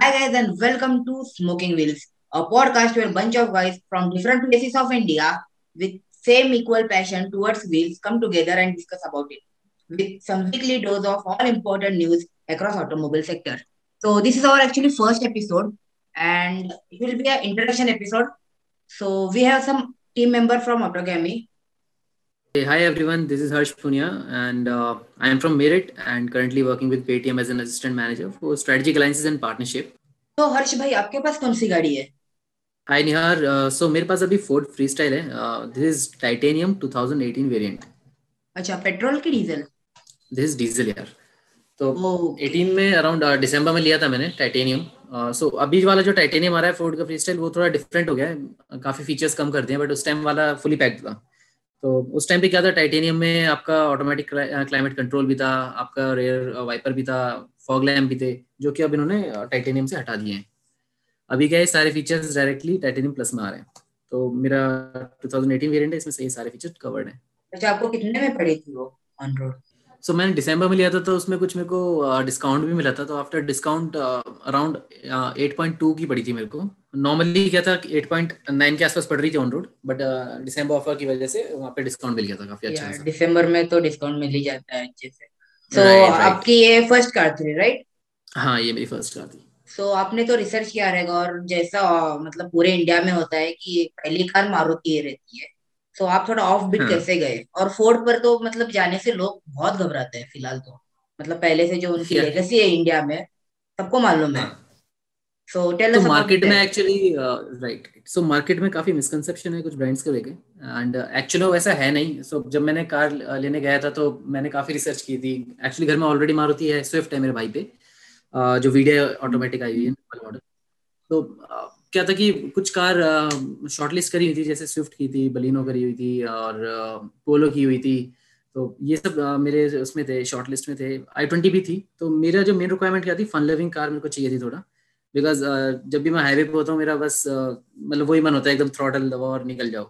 Hi guys and welcome to Smoking Wheels, a podcast where a bunch of guys from different places of India with same equal passion towards wheels come together and discuss about it with some weekly dose of all important news across automobile sector. So this is our actually first episode and it will be an introduction episode. So we have some team member from Autogamy. Hey, hi everyone, this is Harsh Punia and uh, I am from Merit and currently working with Paytm as an assistant manager for strategic alliances and partnership. तो हर्ष भाई आपके पास कौन सी गाड़ी है? हाय निहार सो मेरे पास अभी Ford Freestyle है दिस इज़ टाइटेनियम 2018 वेरिएंट अच्छा पेट्रोल की डीजल? दिस इज़ डीजल यार. तो वो 18 में अराउंड दिसंबर में लिया था मैंने टाइटेनियम सो uh, so, अभी वाला जो टाइटेनियम आ रहा है फोर्ड का फ्रीस्टाइल वो थोड़ा डिफरेंट हो गया है. काफ़ी फीचर्स कम कर दिए बट उस टाइम वाला फुली पैक्ड था. तो उस टाइम पे क्या था टाइटेनियम में आपका ऑटोमेटिक क्लाइमेट कंट्रोल भी था आपका रेयर वाइपर भी था फॉग लैम्प भी थे जो कि अब इन्होंने टाइटेनियम से हटा दिए हैं। अभी क्या है सारे फीचर्स डायरेक्टली टाइटेनियम प्लस में आ रहे हैं। तो मेरा 2018 वेरिएंट है इसमें सही सारे फीचर कवर्ड है। अच्छा आपको कितने में पड़ी थी वो ऑन रोड सो मैंने दिसंबर में लिया था तो उसमें कुछ मेरे को डिस्काउंट भी मिला था तो आफ्टर डिस्काउंट अराउंड 8.2 की पड़ी थी मेरे को। नॉर्मली क्या था 8.9 के आसपास पड़ रही थी on road but December offer की वजह से वहाँ पे डिस्काउंट मिल गया था काफ़ी अच्छा खासा। दिसंबर में तो डिस्काउंट मिल ही जाता है अच्छे से। तो. आपकी ये फ़र्स्ट कार थी राइट हाँ ये मेरी फ़र्स्ट कार थी। सो आपने तो रिसर्च किया रहेगा और जैसा मतलब पूरे इंडिया में होता है कि पहली कार मारुति रहती है। तो आप थोड़ा ऑफ़ बीट हाँ। कैसे गए? और फोर्ड पर तो मतलब जाने से लोग बहुत घबराते हैं फ़िलहाल तो। मतलब पहले से जो उनकी लेगेसी है इंडिया में सबको मालूम है। हाँ। सो टेल अस मार्केट में एक्चुअली राइट सो मार्केट में काफ़ी मिसकंसेप्शन है कुछ ब्रांड्स को लेके एंड एक्चुअली वैसा है नहीं. सो जब मैंने कार लेने गया था तो मैंने काफ़ी रिसर्च की थी. एक्चुअली घर में ऑलरेडी मारुति है स्विफ्ट है मेरे भाई पे uh, जो वीडियो ऑटोमेटिक आई हुई है मॉडल तो uh, क्या था कि कुछ कार शॉर्टलिस्ट करी हुई थी जैसे स्विफ्ट की थी बलिनो करी हुई थी और पोलो की हुई थी. तो ये सब uh, मेरे उसमें थे शॉर्टलिस्ट में थे. आई ट्वेंटी भी थी. तो मेरा जो मेन रिक्वायरमेंट क्या थी? फन लिविंग कार मेरे को चाहिए थी थोड़ा. बिकॉज़ जब भी मैं हाईवे पे होता हूँ मेरा बस uh, मतलब वही मन होता है एकदम थ्रॉटल दबाओ और निकल जाओ।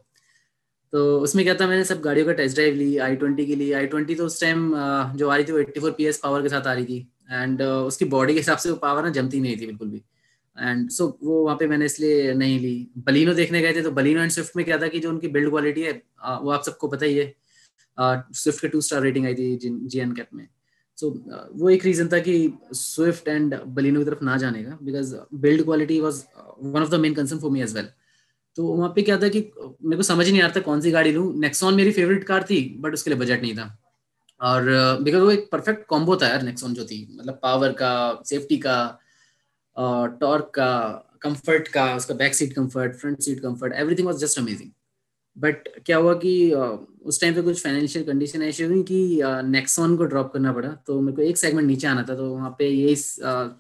तो उसमें क्या था मैंने सब गाड़ियों का टेस्ट ड्राइव ली आई ट्वेंटी की ली। आई ट्वेंटी तो उस टाइम जो आ रही थी वो eighty four P S power के साथ आ रही थी। एंड उसकी बॉडी के हिसाब से वो पावर ना जमती नहीं थी बिल्कुल भी। एंड सो so, वो वहाँ पे मैंने इसलिए नहीं ली। बलिनो देखने गए थे तो बलिनो एंड स्विफ्ट में क्या था कि जो उनकी बिल्ड क्वालिटी है uh, वो आप सबको पता ही है। स्विफ्ट के टू स्टार रेटिंग आई थी जी एन कैप में। सो so, वो एक रीजन था कि स्विफ्ट एंड बलिनो की तरफ़ ना जाने का because build quality was one of the main concern for me as well तो वहाँ पे क्या था कि मेरे को समझ नहीं आ रहा था कौन सी गाड़ी लूँ। नेक्सॉन मेरी फेवरेट कार थी बट उसके लिए बजट नहीं था। और बिकॉज़ वो एक परफेक्ट कॉम्बो था यार नेक्सॉन जो थी। मतलब पावर का सेफ्टी का टॉर्क का कंफर्ट का उसका back seat comfort front seat comfort everything was just amazing but क्या हुआ कि उस टाइम पे कुछ फाइनेंशियल कंडीशन ऐसी हुई कि नेक्सॉन को ड्रॉप करना पड़ा। तो मेरे को एक सेगमेंट नीचे आना था तो वहाँ पे uh,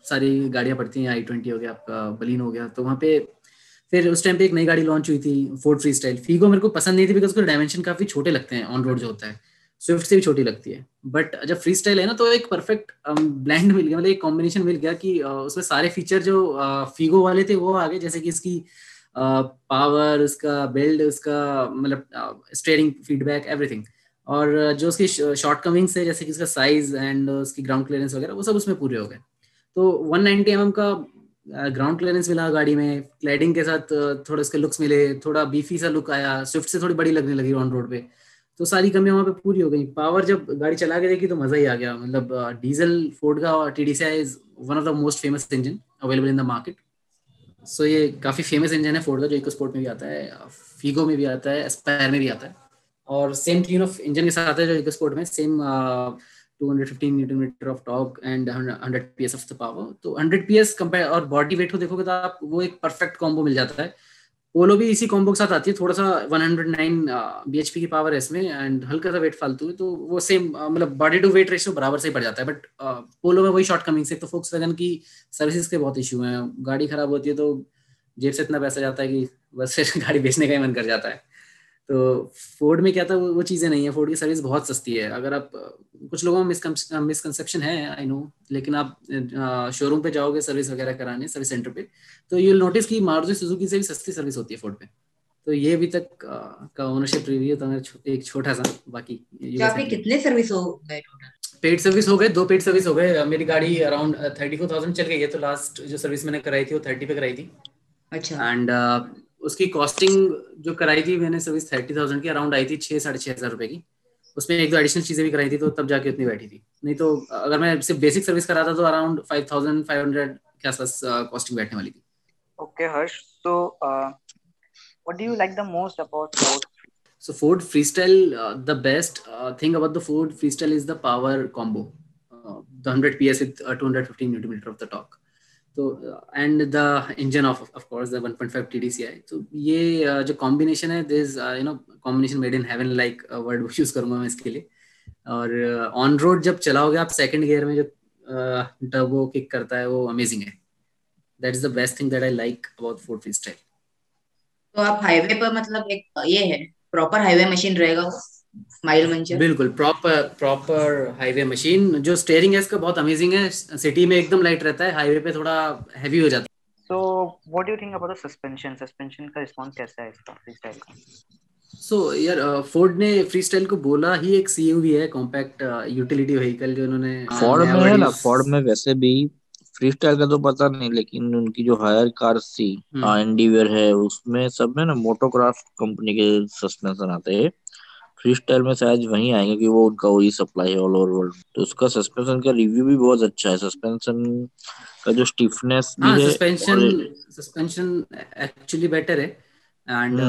सारी गाड़ियाँ पड़ती हैं आई ट्वेंटी हो गया आपका बलिन हो गया। तो वहाँ पे फिर उस टाइम पे एक नई गाड़ी लॉन्च हुई थी फोर्ड फ्री स्टाइल फीगो मेरे को पसंद नहीं थी बिकॉज़ उसके डायमेंशन काफ़ी छोटे लगते हैं ऑन रोड जो होता है। स्विफ्ट से भी छोटी लगती है। बट जब फ्री स्टाइल है ना तो एक परफेक्ट ब्लैंड मिल गया मतलब एक कॉम्बिनेशन मिल गया कि उसमें सारे फीचर जो फीगो वाले थे वो आ गए। जैसे कि इसकी पावर उसका बिल्ड उसका मतलब स्टेयरिंग फीडबैक एवरीथिंग और जो उसकी शॉर्ट कमिंग्स है, जैसे कि उसका साइज़ एंड उसकी ग्राउंड क्लियरेंस वगैरह, वो सब उसमें पूरे हो गए। तो 190 नाइनटी mm का ग्राउंड क्लियरेंस मिला गाड़ी में क्लैडिंग के साथ थोड़ा इसके लुक्स मिले, थोड़ा बीफी सा लुक आया स्विफ्ट से थोड़ी बड़ी लगने लगी ऑन रोड पे। तो सारी कमियाँ वहाँ पे पूरी हो गई। पावर जब गाड़ी चला के देखी तो मज़ा ही आ गया। मतलब डीजल फोर्ड का T D C I is one of the most famous engine available in the market so ये काफ़ी फ़ेमस इंजन है फोर्ड का जो इको स्पोर्ट में भी आता है फीगो में भी आता है एस्पायर में भी आता है। और सेम ट्यून ऑफ़ इंजन के साथ आता है जो इको स्पोर्ट में same 215 newton metre of torque and hundred P S of the power तो हंड्रेड पी एस कंपेयर और बॉडी वेट को देखोगे तो आप, वो एक परफेक्ट कॉम्बो मिल जाता है। पोलो भी इसी कॉम्बो के साथ आती है थोड़ा सा 109 बीएचपी की पावर है इसमें एंड हल्का सा वेट फालतू है तो वो सेम मतलब बॉडी टू वेट रेशियो बराबर से पड़ जाता है बट पोलो में वही शॉर्ट कमिंग से तो फोक्स वैगन की सर्विसेज़ के बहुत इशू हैं, गाड़ी खराब होती है तो जेब से इतना पैसा जाता है कि बस फिर गाड़ी बेचने का ही मन कर जाता है। तो फोर्ड में क्या था वो, वो चीज़ें नहीं है। फोर्ड की सर्विस बहुत सस्ती है। अगर आप कुछ लोगों में मिसकंसेप्शन है आई नो लेकिन आप शोरूम पे जाओगे सर्विस वगैरह कराने सर्विस सेंटर पे तो यू नोटिस कि मारुति सुजुकी से भी सस्ती सर्विस होती है फोर्ड पे। तो ये अभी तक का ओनरशिप रिव्यू था मेरा एक छोटा सा बाकी आपके कितने सर्विस हो गए टोटल पेड सर्विस हो गए दो पेड सर्विस हो गए। मेरी गाड़ी अराउंड थर्टी फोर थाउज़ेंड चल गई है तो लास्ट जो सर्विस मैंने कराई थी वो थर्टी पे कराई थी। अच्छा। एंड uh, उसकी कॉस्टिंग जो कराई थी मैंने सर्विस थर्टी थाउज़ेंड की अराउंड आई थी छः साढ़े छः हज़ार रुपए की। उसमें एक दो एडिशनल चीज़ें भी कराई थी तो तब जाके उतनी बैठी थी। नहीं तो अगर मैं सिर्फ़ बेसिक सर्विस कराता तो around five thousand five hundred के आसपास कॉस्टिंग बैठने वाली थी। ओके हर्ष तो what do you like the most about Ford Ford? Freestyle, uh, the best uh, thing about the Ford Freestyle is the power combo, uh, the 100 PS with uh, 215 newton meter of the torque. तो and the engine of of course the 1.5 TDCi तो ये uh, जो combination है this you know combination made in heaven like word use करूँगा मैं इसके लिए। और ऑन uh, रोड जब चलाओगे आप सेकंड गियर में जो टर्बो uh, किक करता है वो अमेजिंग है। That is the best thing that I like about Ford Freestyle तो आप हाईवे पर मतलब एक ये है प्रॉपर हाईवे मशीन रहेगा स्माइल मंचर बिल्कुल प्रॉपर प्रॉपर हाईवे मशीन जो स्टेयरिंग है इसका बहुत अमेजिंग है। सिटी में एकदम लाइट रहता है हाईवे पे थोड़ा हैवी हो जाता है। So what do you think about the suspension suspension का रिस्पांस कैसा है इसका फ्रीस्टाइल का? सो so, यार फोर्ड uh, ने फ्रीस्टाइल को बोला ही एक सीयूवी है कॉम्पैक्ट यूटिलिटी व्हीकल जो उन्होंने फोर्ड में है ना फोर्ड में वैसे भी फ्रीस्टाइल का तो पता नहीं लेकिन उनकी जो हायर कार थी एंडीवेयर है उसमें सब में ना मोटोक्राफ्ट कंपनी के सस्पेंशन आते हैं। फ्री स्टाइल में शायद वही आएँगे कि वो उनका वही सप्लाई है ऑल ओवर वर्ल्ड तो उसका सस्पेंशन का रिव्यू भी बहुत अच्छा है। सस्पेंशन का जो स्टिफनेस भी हाँ, है सस्पेंशन सस्पेंशन एक्चुअली बेटर है। एंड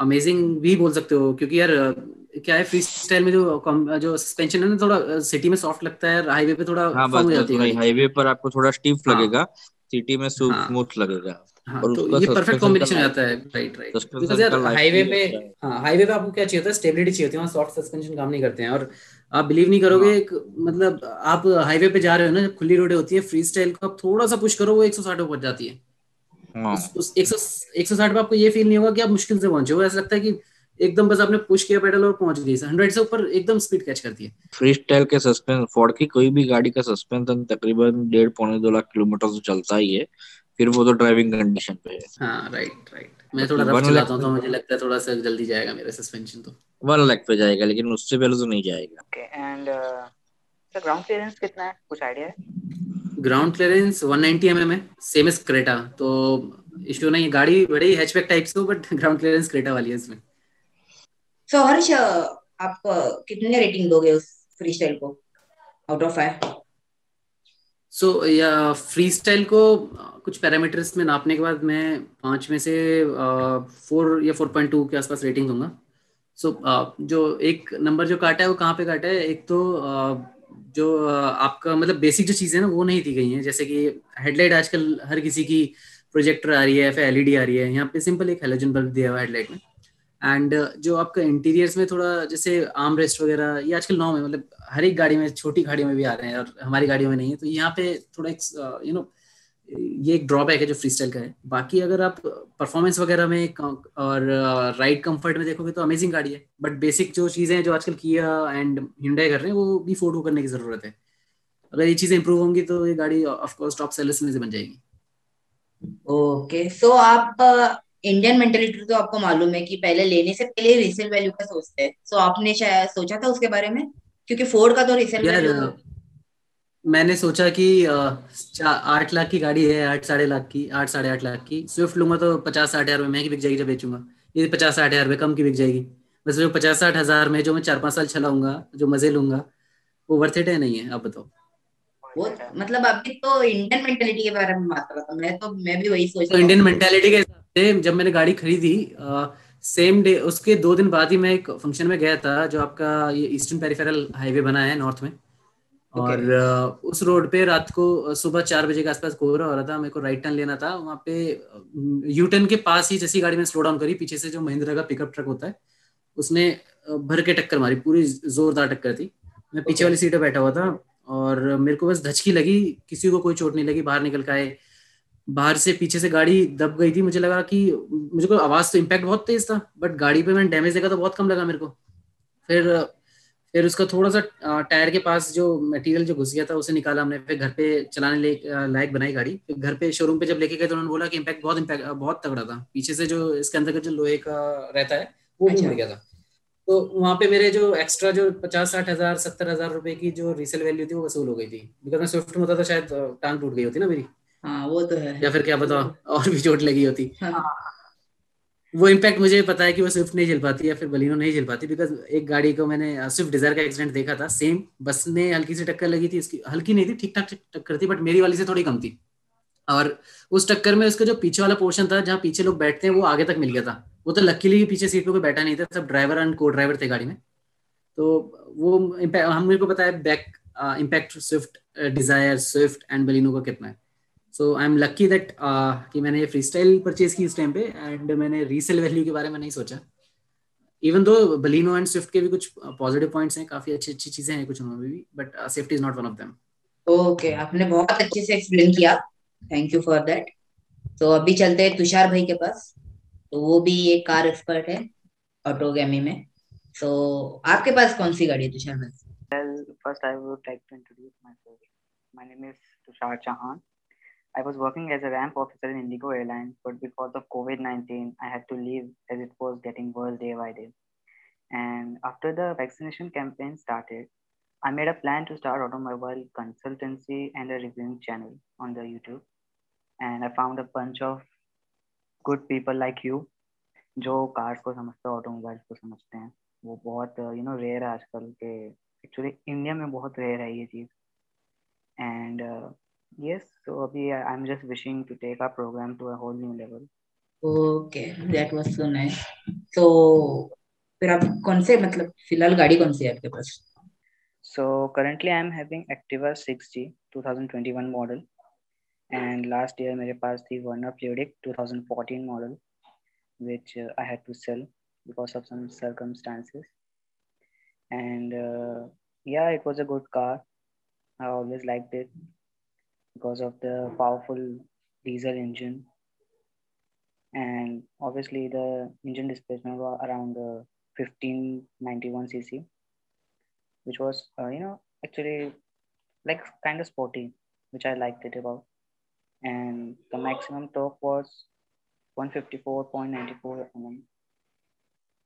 अमेजिंग uh, भी बोल सकते हो क्योंकि यार क्या है फ्री स्टाइल में जो जो सस्पेंशन है ना थोड़ा सिटी में सॉफ्ट लगता है हाईवे पे थोड़ा हाँ, फर्म हो जाती है हाईवे पर आपको थोड़ा स्टिफ हाँ, लगेगा सिटी में स्मूथ हाँ, लगेगा। हाँ, तो ये परफेक्ट कॉम्बिनेशन आता है राइट राइट बिकॉज़ यार हाईवे पे हाँ। हाईवे पे आपको क्या चाहिए होता है? स्टेबिलिटी चाहिए होती है वहाँ सॉफ्ट सस्पेंशन काम नहीं करते हैं। और आप बिलीव नहीं करोगे हाँ। एक मतलब आप हाईवे पे जा रहे हो ना खुली रोडें होती है फ्री स्टाइल को आप थोड़ा सा पुश करो वो 160 पे पहुँच जाती है। हाँ। उस एक सौ साठ पे आपको ये फील नहीं होगा कि आप मुश्किल से पहुँचे हो। ऐसा लगता है कि एकदम बस आपने पुश किया पेडल और पहुँच गई। हंड्रेड से ऊपर एकदम स्पीड कैच करती है। फ्री स्टाइल के सस्पेंस फोर्ड की कोई भी गाड़ी का सस्पेंशन तकरीबन डेढ़ पौने दो लाख किलोमीटर से चलता ही है। फिर वो तो ड्राइविंग कंडीशन पे है। हाँ राइट राइट मैं थोड़ा रफ चलाता हूँ तो मुझे लगता है थोड़ा सा जल्दी जाएगा मेरा सस्पेंशन तो। वन लाख पे जाएगा लेकिन उससे पहले तो नहीं जाएगा। ओके एंड ग्राउंड क्लियरेंस कितना है? कुछ आइडिया है? ग्राउंड क्लियरेंस 190 एमएम है सेम एज क्रेटा तो इशू नहीं गाड़ी बड़ी हैचबैक टाइप से बट ग्राउंड क्लियरेंस क्रेटा वाली है इसमें। सो हर्ष आप कितने रेटिंग दोगे उस फ्रीस्टाइल को? आउट ऑफ़ 5 सो या फ्री स्टाइल को कुछ पैरामीटर्स में नापने के बाद मैं पाँच में से फोर या फोर पॉइंट टू के आसपास रेटिंग दूँगा। सो so, जो एक नंबर जो काटा है वो कहाँ पे काटा है? एक तो जो आपका मतलब बेसिक जो चीज़ें ना वो नहीं दी गई हैं। जैसे कि हेडलाइट आजकल हर किसी की प्रोजेक्टर आ रही है फिर एलईडी आ रही है। यहाँ पे सिंपल एक हेलोजन बल्ब दिया हुआ हेडलाइट में। एंड जो आपका इंटीरियर्स में थोड़ा जैसे आर्म रेस्ट वगैरह ये आजकल नॉर्म है मतलब हर एक गाड़ी में छोटी गाड़ियों में भी आ रहे हैं और हमारी गाड़ियों में नहीं है तो यहाँ पे थोड़ा एक यू नो ये एक ड्रॉबैक है जो फ्री स्टाइल का है। बाकी अगर आप परफॉर्मेंस वगैरह में और राइड कंफर्ट में देखोगे तो अमेजिंग गाड़ी है। बट बेसिक जो चीज़ें हैं जो आजकल किया एंड हिंडाई कर रहे हैं वो भी फ़ोटो करने की ज़रूरत है। अगर ये चीज़ें इंप्रूव होंगी तो ये गाड़ी ऑफकोर्स टॉप सेलर्स में से बन जाएगी। ओके okay, सो so आप इंडियन मेंटेलिटी तो आपको मालूम है कि पहले लेने से पहले रीसेल वैल्यू का सोचते हैं। सो आपने शायद सोचा था उसके बारे में? क्योंकि फोर्ड का तो रीसेल वैल्यू मैंने सोचा कि आठ लाख की गाड़ी है आठ साढ़े लाख की आठ साढ़े आठ लाख की। स्विफ्ट लूँगा तो पचास साठ हज़ार में महँगी बिक जाएगी जब बेचूँगा। ये पचास साठ हज़ार में कम की बिक जाएगी। बस जो पचास साठ हज़ार में जो मैं चार पाँच साल चलाऊँगा जो मज़े लूँगा वो वर्थ इट है नहीं है आप बताओ। वो मतलब अभी तो इंडियन मेंटेलिटी के बारे में बात कर रहा था। मैं तो मैं भी वही सोच तो इंडियन मेंटेलिटी के हिसाब से जब मैंने गाड़ी खरीदी सेम डे उसके दो दिन बाद ही मैं एक फ़ंक्शन में गया था जो आपका ये ईस्टर्न पेरिफेरल हाईवे बना है नॉर्थ में और okay. उस रोड पे रात को सुबह चार बजे के आसपास कोहरा हो रहा था मेरे को राइट टर्न लेना था वहाँ पे यू टर्न के पास ही जैसी गाड़ी में स्लो डाउन करी पीछे से जो महिंद्रा का पिकअप ट्रक होता है उसने भर के टक्कर मारी पूरी जोरदार टक्कर थी मैं पीछे okay. वाली सीट पर बैठा हुआ था और मेरे को बस धचकी लगी किसी को कोई चोट नहीं लगी बाहर निकल के आए बाहर से पीछे से गाड़ी दब गई थी मुझे लगा कि मुझे को आवाज़ तो इम्पैक्ट बहुत तेज था बट गाड़ी पे मैंने डैमेज देखा तो बहुत कम लगा मेरे को। फिर फिर उसका थोड़ा सा टायर के पास जो मटेरियल जो घुस गया था उसे निकाला हमने फिर घर पे चलाने लायक बनाई गाड़ी। फिर घर पे शोरूम पे जब लेके गए तो उन्होंने बोला कि इम्पैक्ट बहुत इम्पैक्ट बहुत तगड़ा था। पीछे से जो इसके अंदर का जो लोहे का रहता है वो भी अच्छा। गया था। तो वहाँ पे मेरे जो एक्स्ट्रा जो पचास साठ हज़ार सत्तर हज़ार रुपए की जो रीसेल वैल्यू थी वो वसूल हो गई थी। बिकॉज़ मैं स्विफ्ट में होता तो शायद टांग टूट गई होती ना मेरी। हाँ वो तो है। या फिर क्या बताओ और भी चोट लगी होती। हाँ, वो इम्पैक्ट मुझे पता है कि वो स्विफ्ट नहीं झेल पाती या फिर बलिनो नहीं झेल पाती बिकॉज़ एक गाड़ी को मैंने स्विफ्ट डिज़ायर का एक्सीडेंट देखा था। सेम बस में हल्की सी टक्कर लगी थी इसकी हल्की नहीं थी ठीक ठाक टक्कर थी बट मेरी वाली से थोड़ी कम थी। और उस टक्कर में उसका जो पीछे वाला पोर्शन था जहाँ पीछे लोग बैठते हैं वो आगे तक मिल गया था। वो तो लकीली पीछे सीट पे कोई बैठा नहीं था सब ड्राइवर एंड को ड्राइवर थे गाड़ी में। तो वो हम मेरे को है back impact Swift Dzire Swift and Baleno का कितना है। So I am lucky that कि मैंने ये फ्री स्टाइल परचेज की इस टाइम पे एंड मैंने रीसेल वैल्यू के बारे में नहीं सोचा। Even though Baleno and Swift के भी कुछ पॉजिटिव पॉइंट्स हैं काफ़ी अच्छी अच्छी चीज़ें हैं कुछ उनमें भी but safety is not one of them okay आपने बहुत अच्छे से एक्सप्लेन किया। थैंक यू फॉर दैट तो अभी चलते हैं तुषार भाई के पास। तो वो भी एक कार एक्सपर्ट है ऑटोगेमी में। सो so, आपके पास कौन सी गाड़ी है तुषार भाई? Well, first I would like to introduce myself. My name is Tushar Chauhan. I was working as a ramp officer in Indigo Airlines, but because of COVID 19, I had to leave as it was getting worse day by day. And after the vaccination campaign started, I made a plan to start automobile consultancy and a reviewing channel on the YouTube. And I found a bunch of good people like you जो cars को समझते हैं automobiles को समझते हैं वो बहुत you know rare है आजकल के एक्चुअली इंडिया में बहुत रेयर है ये चीज़ एंड यस सो अभी I am just wishing to take a programme to a whole new level okay that was so nice तो फिर आप कौन से मतलब फिलहाल गाड़ी कौन सी है आपके पास So currently I'm having Activa 6G 2021 model and last year मेरे पास थी Warner Fluidic 2014 model which uh, I had to sell because of some circumstances and uh, yeah it was a good car I always liked it because of the powerful diesel engine and obviously the engine displacement was around uh, 1591 cc which was uh, you know actually like kind of sporty which i liked it about and the maximum torque was 154.94 mm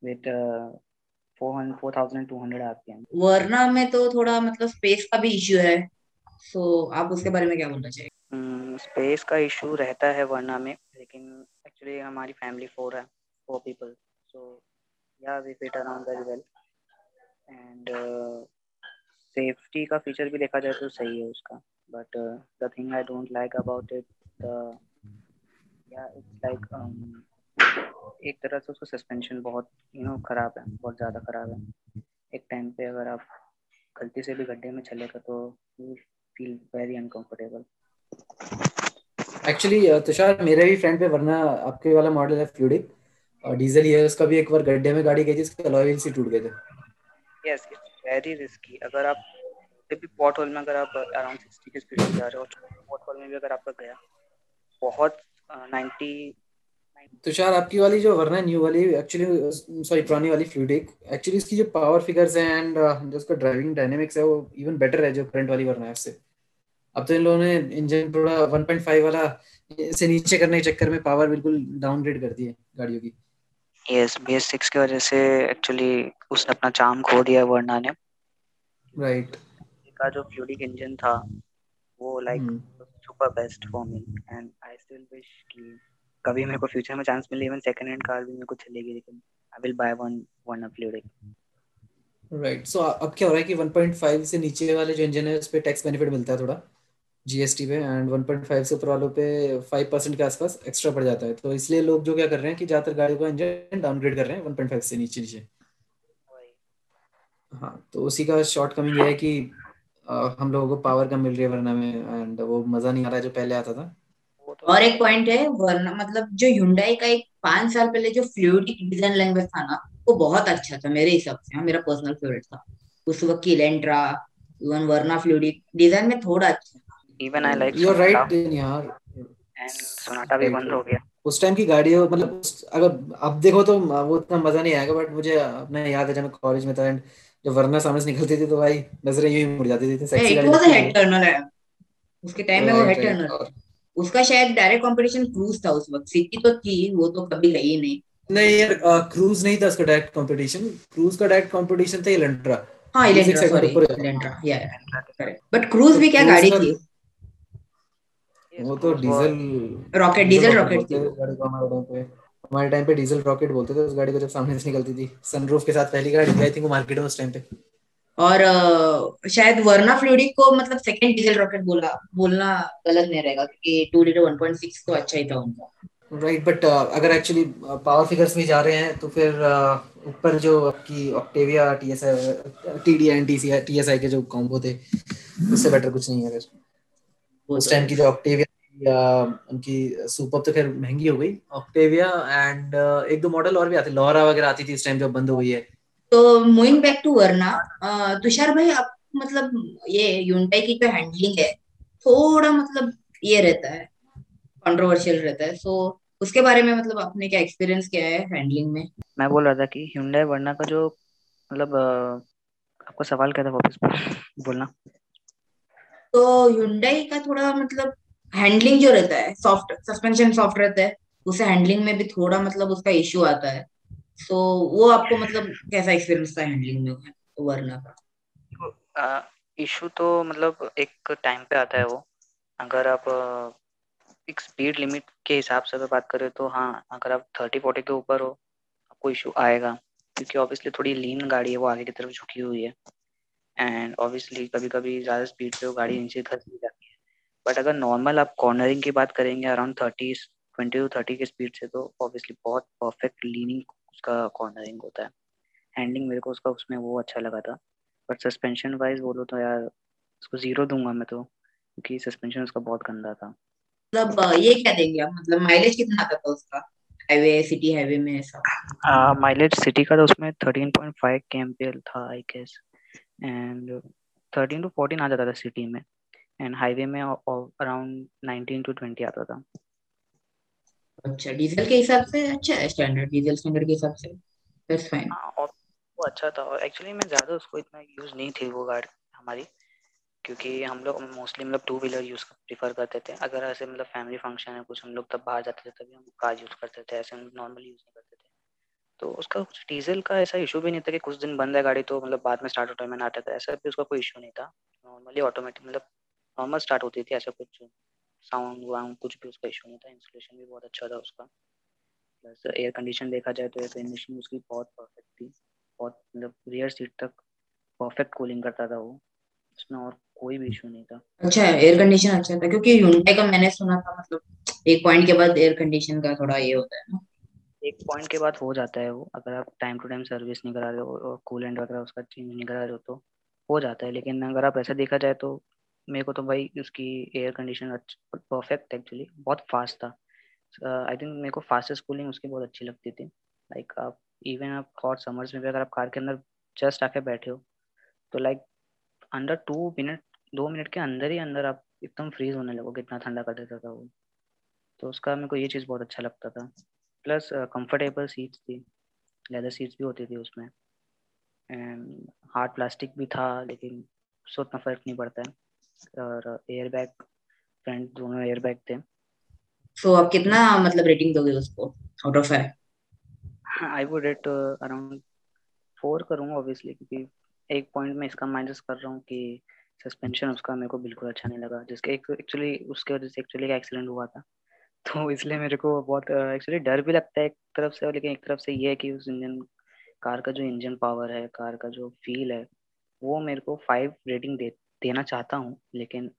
with uh, 400 4200 rpm वरना में तो थोड़ा मतलब space का भी issue है सो so, आप उसके बारे में क्या बोलना चाहिए स्पेस का इशू रहता है वरना में लेकिन एक्चुअली हमारी फैमिली फोर है four people so yeah we fit around very well and safety का फीचर भी देखा जाए तो सही है उसका. But the thing I don't like about it yeah it's like एक तरह से उसका सस्पेंशन बहुत यू नो खराब है बहुत ज़्यादा खराब है. एक टाइम पे अगर आप गलती से भी गड्ढे में चलेगा तो you feel very uncomfortable actually Tushar मेरे भी फ्रेंड पे वरना आपके वाला मॉडल है फ्लूडिक और डीजल ही है उसका भी एक बार गड्ढे में गाड़ी गई थी उसके अलॉय व्हील्स ही टूट गए थे। यस इट्स वेरी रिस्की अगर आप भी पॉट होल में अगर आप अराउंड सिक्सटी की स्पीड से जा रहे हो पॉट होल में भी अगर आपका गया बहुत नाइन्टी तुषार आपकी वाली जो वरना न्यू वाली एक्चुअली सॉरी पुरानी वाली फ्लूडिक एक्चुअली इसकी जो पावर फिगर्स हैं एंड जो उसका ड्राइविंग डायनेमिक्स है वो इवन बेटर है जो करंट वाली वरना है उससे। अब तो इन लोगों ने इंजन थोड़ा 1.5 वाला से नीचे करने के चक्कर में पावर बिल्कुल डाउनग्रेड कर दी है गाड़ियों की। यस बी एस सिक्स की वजह से एक्चुअली उसने अपना चाम खो दिया वर्ना ने। राइट का जो फ्लूडिक इंजन था वो like super best for me and I still wish कि कभी मेरे को फ्यूचर में चांस मिले इवन सेकंड हैंड कार भी मेरे को चलेगी लेकिन I will buy one one a fluidic right so अब क्या हो रहा है कि 1.5 से नीचे वाले जो इंजन है उस पे टैक्स बेनिफिट मिलता है थोड़ा? जीएसटी पे एंड 1.5 से ऊपर वालों पे 5 परसेंट के आसपास एक्स्ट्रा पड़ जाता है। तो इसलिए लोग जो क्या कर रहे हैं कि ज़्यादातर गाड़ियों का इंजन डाउनग्रेड कर रहे हैं 1.5 से नीचे नीचे। हाँ तो उसी का शॉर्ट कमिंग ये है कि आ, हम लोगों को पावर कम मिल रही है वरना में एंड वो मज़ा नहीं आ रहा जो पहले आता था। और एक पॉइंट है वरना मतलब जो हुंडई का एक पाँच साल पहले जो फ्लूइडिक डिज़ाइन लैंग्वेज था ना वो बहुत अच्छा था मेरे हिसाब से हाँ मेरा पर्सनल फेवरेट था। उस वक्त की Elantra even Verna fluidic design में थोड़ा अच्छा। Even I like you are right then यार एंड सोनाटा भी बंद हो गया। उस टाइम की गाड़ियों मतलब अगर अब देखो तो वो इतना मज़ा नहीं आएगा बट मुझे अपना याद है जब मैं कॉलेज में था एंड जब वरना सामने से निकलती थी तो भाई नज़रें यूँ ही मुड़ जाती थी सेक्सी गाड़ी वो हेड टर्नर है। उसके टाइम में वो हेड टर्नर उसका शायद डायरेक्ट कंपटीशन क्रूज था उस वक्त। सिटी तो थी वो तो कभी गई नहीं। नहीं यार क्रूज नहीं था उसका डायरेक्ट कंपटीशन क्रूज का डायरेक्ट कंपटीशन था इलेंट्रा हाँ इलेंट्रा सॉरी इलेंट्रा या करेक्ट बट क्रूज भी क्या गाड़ी थी? वो तो डीजल रॉकेट डीजल रॉकेट थी। हमारे टाइम पे डीजल रॉकेट बोलते थे उस गाड़ी को जब सामने से निकलती थी। सनरूफ के साथ पहली गाड़ी आई थिंक वो मार्केट में उस टाइम पे। और uh, शायद वर्ना फ्लूडिक को मतलब सेकंड डीजल रॉकेट बोला बोलना गलत नहीं रहेगा क्योंकि 2 लीटर 1.6 तो अच्छा ही था उनका। राइट बट uh, अगर एक्चुअली पावर फिगर्स में जा रहे हैं तो फिर uh, ऊपर जो आपकी Octavia TSI TDI TCI TSI के जो कॉम्बो थे उससे बेटर कुछ नहीं है अगर उस टाइम की जो ऑक्टेविया उनकी सुपर तो खैर महँगी हो गई। ऑक्टेविया एंड uh, एक दो मॉडल और भी आते लॉरा वगैरह आती थी इस टाइम जब बंद हो गई है। तो मूविंग बैक टू वरना तुषार भाई आप मतलब ये यूनटाई की जो हैंडलिंग है थोड़ा मतलब ये रहता है कंट्रोवर्शियल रहता है। सो उसके बारे में मतलब आपने क्या एक्सपीरियंस किया है हैंडलिंग में? मैं बोल रहा था कि Hyundai वर्ना का जो मतलब आपका सवाल क्या था वापस बोलना। तो Hyundai का थोड़ा मतलब हैंडलिंग जो रहता है सॉफ्ट सस्पेंशन सॉफ्ट रहता है उसे हैंडलिंग में भी थोड़ा मतलब उसका इश्यू आता है। सो so, वो आपको मतलब कैसा एक्सपीरियंस था हैंडलिंग में वर्ना का? इशू तो मतलब एक टाइम पे आता है वो। अगर आप एक स्पीड लिमिट के हिसाब से अगर बात करें तो हाँ अगर आप थर्टी फोर्टी के ऊपर हो आपको इशू आएगा। क्योंकि ऑब्वियसली थोड़ी लीन गाड़ी है वो आगे की तरफ़ झुकी हुई है। एंड ऑब्वियसली कभी कभी ज़्यादा स्पीड पे वो गाड़ी नीचे धस भी जाती है। बट अगर नॉर्मल आप कॉर्नरिंग की बात करेंगे around thirty twenty two thirty के स्पीड से तो ऑब्वियसली बहुत परफेक्ट लीनिंग उसका कॉर्नरिंग होता है। हैंडिंग मेरे को उसका उसमें वो अच्छा लगा था। बट सस्पेंशन वाइज बोलो तो यार उसको ज़ीरो दूँगा मैं तो क्योंकि सस्पेंशन उसका बहुत गंदा था। मतलब ये क्या देंगे आप? मतलब माइलेज कितना आता था उसका? हाईवे सिटी हाईवे में ऐसा? माइलेज सिटी का तो उसमें 13.5 केएमपीएल था आई गेस एंड 13 टू 14 आ जाता था सिटी में। एंड हाईवे में अराउंड 19 टू 20 आता था। अच्छा डीजल के हिसाब से अच्छा है स्टैंडर्ड डीजल स्टैंडर्ड के हिसाब से? दैट्स फाइन हाँ और वो अच्छा था। और एक्चुअली मैं ज़्यादा उसको इतना यूज़ नहीं थी वो गाड़ी हमारी क्योंकि हम लोग मोस्टली मतलब टू व्हीलर यूज़ प्रीफर करते थे। अगर ऐसे मतलब फैमिली फ़ंक्शन है कुछ हम लोग तब बाहर जाते थे तभी हम कार यूज़ करते थे। ऐसे हम नॉर्मल यूज़ नहीं करते थे। तो उसका कुछ डीजल का ऐसा इशू भी नहीं था कि कुछ दिन बंद है गाड़ी तो मतलब बाद में स्टार्ट है आता था ऐसा भी उसका कोई इशू नहीं था। नॉर्मली ऑटोमेटिक मतलब नॉर्मल स्टार्ट होती थी ऐसा कुछ साउंड वाउंड कुछ भी उसका इशू नहीं था इंस्टॉलेशन भी बहुत अच्छा था उसका। प्लस एयर कंडीशन देखा जाए तो एयर कंडीशन उसकी बहुत परफेक्ट थी। बहुत मतलब रियर सीट तक परफेक्ट कूलिंग करता था वो। उसमें और कोई भी इशू नहीं था। अच्छा एयर कंडीशन अच्छा था क्योंकि Hyundai का मैंने सुना था मतलब एक पॉइंट के बाद एयर कंडीशन का थोड़ा ये होता है ना। एक पॉइंट के बाद हो जाता है वो। अगर आप टाइम टू टाइम सर्विस नहीं करा रहे हो और कूलेंट वगैरह उसका चेंज नहीं करा रहे हो तो हो जाता है। लेकिन अगर आप ऐसा देखा जाए तो मेरे को तो भाई उसकी एयर कंडीशन परफेक्ट एक्चुअली बहुत फास्ट था। आई थिंक मेरे को फास्टेस्ट कूलिंग उसकी बहुत अच्छी लगती थी। लाइक आप इवन आप हॉट समर्स में भी अगर आप कार के अंदर जस्ट आके बैठे हो तो लाइक अंडर टू मिनट दो मिनट के अंदर ही अंदर आप एकदम फ्रीज होने लगोगे, इतना ठंडा कर देता था वो। तो उसका मेरे को ये चीज़ बहुत अच्छा लगता था। प्लस कंफर्टेबल सीट्स थी लेदर सीट्स भी होती थी उसमें। एंड हार्ड प्लास्टिक भी था, लेकिन उससे उतना फ़र्क नहीं पड़ता है। और एयर बैग फ्रंट दोनों एयर बैग थे। तो आप कितना मतलब रेटिंग दोगे उसको out of five I would rate around four करूँगा ऑब्वियसली क्योंकि एक पॉइंट में इसका माइनस कर रहा हूँ कि सस्पेंशन उसका मेरे को बिल्कुल अच्छा नहीं लगा। जिसके एक्चुअली उसके वजह से एक्चुअली एक्सीडेंट हुआ था। तो इसलिए मेरे को बहुत एक्चुअली डर भी लगता है एक तरफ़ से लेकिन एक तरफ़ से ये है कि उस इंजन कार का जो इंजन पावर है कार का जो फील है वो मेरे को फाइव रेटिंग दे देना चाहता हूँ लेकिन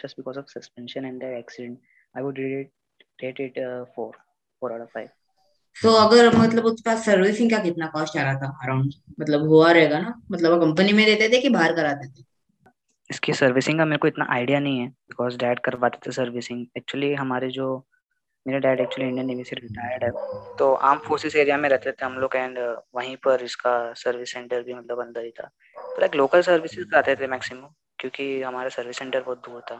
just because of suspension and accident I would rate it four four out of five तो अगर मतलब उसका सर्विसिंग का कितना कॉस्ट आ रहा था अराउंड मतलब हुआ रहेगा ना? मतलब कंपनी में देते थे कि बाहर कराते थे? इसकी सर्विसिंग का मेरे को इतना आइडिया नहीं है बिकॉज़ डैड करवाते थे सर्विसिंग एक्चुअली हमारे जो मेरे डैड एक्चुअली इंडियन नेवी से रिटायर्ड है तो आर्म फोर्सेस एरिया में रहते थे हम लोग एंड वहीं पर इसका सर्विस सेंटर भी मतलब अंदर ही था. तो लाइक लोकल सर्विसेज़ आते थे मैक्सिमम क्योंकि हमारा सर्विस सेंटर बहुत दूर था।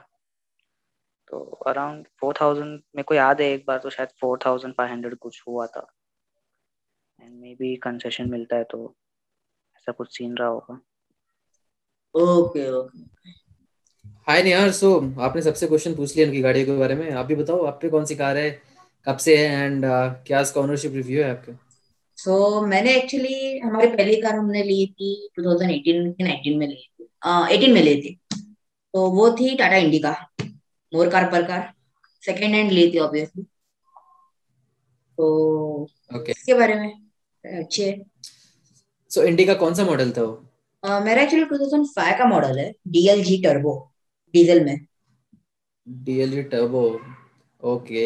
तो अराउंड फोर थाउज़ेंड मेरे को याद है एक बार तो शायद फोर थाउज़ेंड फाइव हंड्रेड कुछ हुआ था। एंड मे बी कंसेशन मिलता है तो ऐसा कुछ सीन रहा होगा। ओके ओके हाय निहार सो आपने सबसे क्वेश्चन पूछ लिया उनकी गाड़ी के बारे में। आप भी बताओ आप पे कौन सी कार है कब से है एंड uh, क्या इसका ओनरशिप रिव्यू है आपके? सो so, मैंने एक्चुअली हमारी पहली कार हमने ली थी 2018 की 19 में ली थी। एटीन में ली थी। तो वो थी टाटा इंडिका मोर कार पर कार। सेकेंड हैंड ली थी ऑब्वियसली तो ओके इसके बारे में अच्छे सो इंडिका कौन सा मॉडल था वो? अ, मेरा एक्चुअली 2005 का मॉडल है डीएलजी टर्बो डीजल में। डीएलजी टर्बो ओके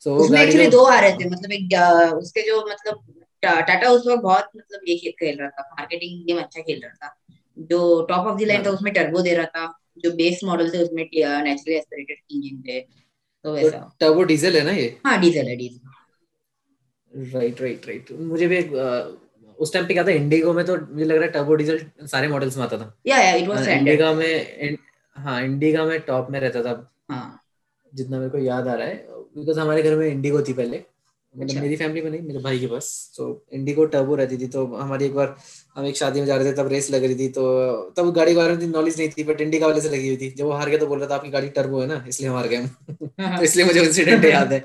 सो उसमें एक्चुअली दो आ रहे थे मतलब एक उसके जो मतलब टाटा उस वक्त बहुत मतलब ये खेल रहा था मार्केटिंग गेम अच्छा खेल रहा था। जो टॉप ऑफ़ द लाइन था हाँ। उसमें टर्बो दे रहा था जो बेस मॉडल थे उसमें नेचुरली एस्पिरेटेड इंजन थे तो तो वैसा। टर्बो डीजल है ना ये? हाँ डीजल है डीजल राइट राइट राइट मुझे भी अ, उस टाइम पे क्या था इंडिगो में तो मुझे लग रहा है टर्बो डीजल सारे मॉडल्स में आता था। या या इट वाज स्टैंडर्ड इंडिगा में हाँ इंडिगा में टॉप में रहता था। हाँ। जितना मेरे को याद आ रहा है बिकॉज़ हमारे घर में इंडिगो थी पहले। मतलब अच्छा। मेरी फैमिली में नहीं मेरे भाई के पास तो इंडिगो टर्बो रहती थी तो हमारी एक बार हम एक शादी में जा रहे थे तब रेस लग रही थी तो तब गाड़ी के बारे में नॉलेज नहीं थी बट इंडिका वाले से लगी हुई थी। जब वो हार गया तो बोल रहा था आपकी गाड़ी टर्बो है ना इसलिए हम हार गए हम। तो इसलिए मुझे इंसिडेंट याद है।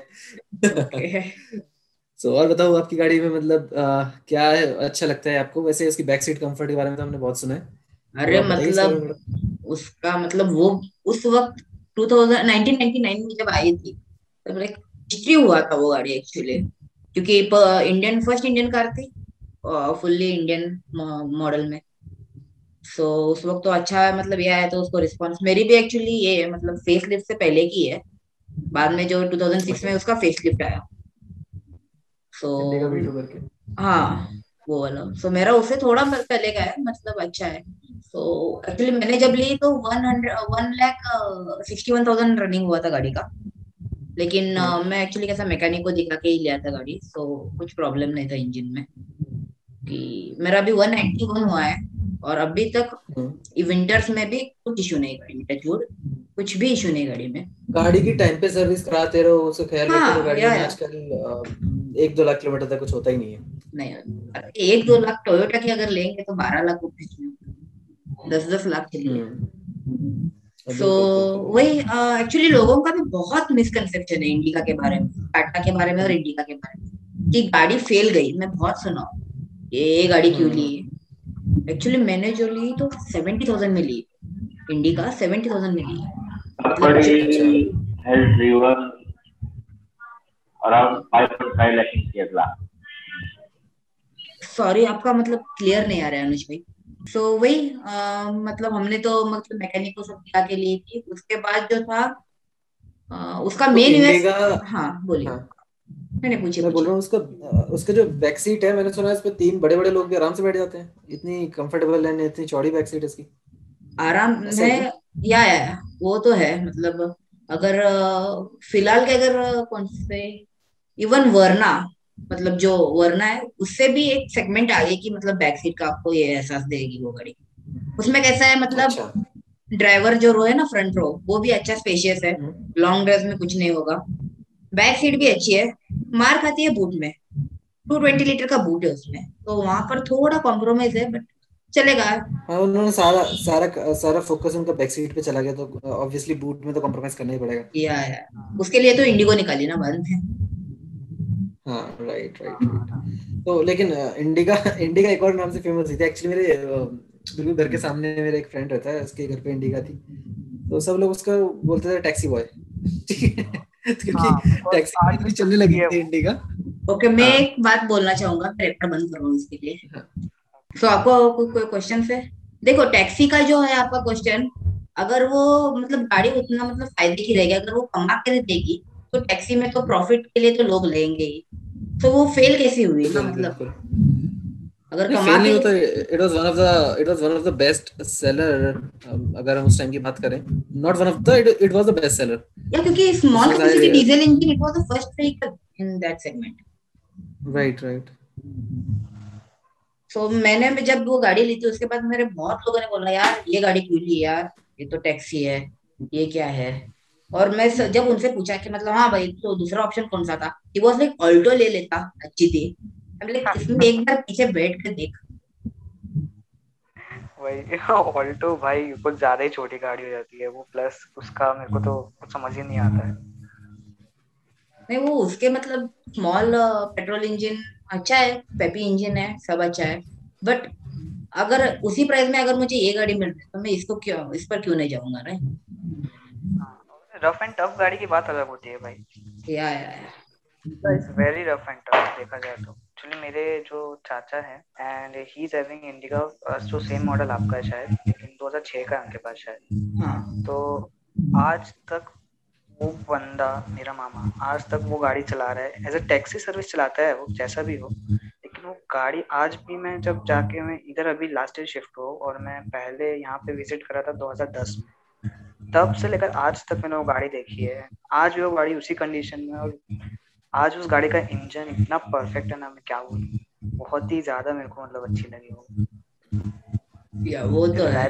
सो और बताओ आपकी गाड़ी में मतलब अ, क्या है, अच्छा लगता है आपको? वैसे उसकी बैक सीट कंफर्ट के बारे में तो हमने बहुत सुना है। तो अरे में मतलब। उसका मतलब वो उस वक्त 2000 1999 में जब आई थी तब लाइक हिस्ट्री हुआ था वो गाड़ी एक्चुअली क्योंकि इंडियन फ़र्स्ट इंडियन कार थी फुल्ली इंडियन मॉडल में। सो so, उस वक्त तो अच्छा मतलब ये आया तो उसको रिस्पांस मेरी भी एक्चुअली ये मतलब फेस लिफ्ट से पहले की है। बाद में जो 2006 में उसका फेस लिफ्ट आया सो इंडिका V2 करके। हाँ वो वाला। सो so, मेरा उससे थोड़ा पहले का है मतलब अच्छा है। सो so, एक्चुअली मैंने जब ली तो one hundred one lakh sixty one thousand running हुआ था गाड़ी का। लेकिन हम्म मैं एक्चुअली कैसा मैकेनिक को दिखा के ही लिया था गाड़ी सो कुछ प्रॉब्लम नहीं था इंजन में। कि मेरा अभी वन नाइन्टी वन हुआ है और अभी तक। विंटर्स में भी कुछ इशू नहीं गाड़ी में टचवुड कुछ भी इशू नहीं गाड़ी में। गाड़ी की टाइम पे सर्विस कराते रहो उसको ख्याल हाँ रहो गाड़ी में आजकल एक दो लाख किलोमीटर तक कुछ होता ही नहीं है। नहीं एक दो लाख टोयोटा की अगर लेंगे तो बारह लाख रुपए दस दस लाख चलिए हम्म सो वही एक्चुअली लोगों का भी बहुत मिसकंसेप्शन है इंडिका के बारे में टाटा के बारे में और इंडिका के बारे में कि गाड़ी फेल गई। मैं बहुत सुना ये गाड़ी क्यों ली? हम्म एक्चुअली मैंने जो ली तो सेवेंटी थाउज़ेंड में ली। इंडिका सेवेंटी थाउज़ेंड में ली। मतलब अच्छा has driven around 5.5 lakh in Kerala. Sorry आपका मतलब क्लियर नहीं आ रहा है अनुज भाई। सो वही अ, मतलब हमने तो मतलब मैकेनिक को सब दिखा के लिए थी उसके बाद जो था अ, उसका तो मेन यूएस इंडिका हाँ बोलिए। हाँ। नहीं पूछिए मैं बोल रहा हूँ उसका उसका जो बैक सीट है मैंने सुना है इस पे तीन बड़े बड़े लोग भी आराम से बैठ जाते हैं। इतनी कंफर्टेबल है इतनी चौड़ी बैक सीट इसकी। आराम है या, या या, वो तो है मतलब अगर फ़िलहाल के अगर कौन से इवन वरना मतलब जो वरना है उससे भी एक सेगमेंट आगे की मतलब बैक सीट का आपको ये एहसास देगी वो गाड़ी। उसमें कैसा है मतलब अच्छा। ड्राइवर जो रो है ना फ्रंट रो वो भी अच्छा स्पेशियस है। हम्म। लॉन्ग ड्राइव में कुछ नहीं होगा। बैक सीट भी अच्छी है। मार खाती है बूट में। टू ट्वेंटी लीटर का बूट है उसमें। तो वहाँ पर थोड़ा कॉम्प्रोमाइज है बट चलेगा। हाँ उन्होंने सारा सारा सारा फोकस उनका बैक सीट पे चला गया तो ऑब्वियसली बूट में तो कॉम्प्रोमाइज करना ही पड़ेगा। या, या। उसके लिए तो इंडिगो निकाली ना बंद है। हाँ राइट राइट राइट तो लेकिन इंडिका इंडिका एक और नाम से फ़ेमस थी। एक्चुअली मेरे बिल्कुल घर के सामने मेरा एक फ्रेंड रहता है उसके घर पे इंडिका थी। तो सब लोग उसका बोलते थे टैक्सी बॉय क्योंकि हाँ टैक्सी भी चलने लगी है इंडिका। ओके मैं हाँ। एक बात बोलना चाहूँगा मैं बंद करूँगा इसके लिए। हाँ। तो आपको कोई कोई क्वेश्चन है देखो टैक्सी का जो है आपका क्वेश्चन अगर वो मतलब गाड़ी उतना मतलब फ़ायदे की रहेगी अगर वो कमा के देगी तो टैक्सी में तो प्रॉफिट के लिए तो लोग लेंगे ही। तो वो फेल कैसी हुई? ना बिल्कुल मतलब? बिल्कुल। अगर नहीं कमा नहीं के होता it was one of the it was one of the best seller अगर हम उस टाइम की बात करें। Not one of the it was the best seller yeah क्योंकि small capacity diesel engine it was the first vehicle in that segment right right so मैंने भी जब वो गाड़ी ली थी उसके बाद मेरे बहुत लोगों ने बोला यार ये गाड़ी क्यों ली यार? ये तो टैक्सी है। ये क्या है? और मैं स- जब उनसे पूछा कि मतलब हाँ भाई तो दूसरा ऑप्शन कौन सा था? ही वाज लाइक ऑल्टो ले लेता अच्छी थी। इसमें एक बार पीछे बैठ कर देख। वही ऑल्टो भाई कुछ ज़्यादा ही छोटी गाड़ी हो जाती है वो प्लस उसका मेरे को तो कुछ समझ ही नहीं आता है। नहीं वो उसके मतलब स्मॉल पेट्रोल इंजन अच्छा है पेपी इंजन है सब अच्छा है। बट अगर उसी प्राइस में अगर मुझे ये गाड़ी मिल रही है तो मैं इसको क्यों इस पर क्यों नहीं जाऊँगा ना रफ एंड टफ गाड़ी की बात अलग होती है भाई। Yeah yeah it's very rough and tough देखा जाए तो। एक्चुअली मेरे जो चाचा है and he is having Indica जो सेम मॉडल आपका है शायद लेकिन 2006 का उनके पास शायद। हाँ। तो आज तक वो बंदा मेरा मामा आज तक वो गाड़ी चला रहा है। एज अ टैक्सी सर्विस चलाता है वो जैसा भी हो। लेकिन वो गाड़ी आज भी मैं जब जाके मैं इधर अभी लास्ट ईयर शिफ्ट हो और मैं पहले यहाँ पे विज़िट करा था 2010 में। तब से लेकर आज तक मैंने वो गाड़ी देखी है। आज वो गाड़ी उसी कंडीशन में और आज उस गाड़ी का इंजन इतना परफेक्ट है ना मैं क्या बोलूँ? बहुत ही ज़्यादा मेरे को मतलब अच्छी लगी वो। या वो तो है।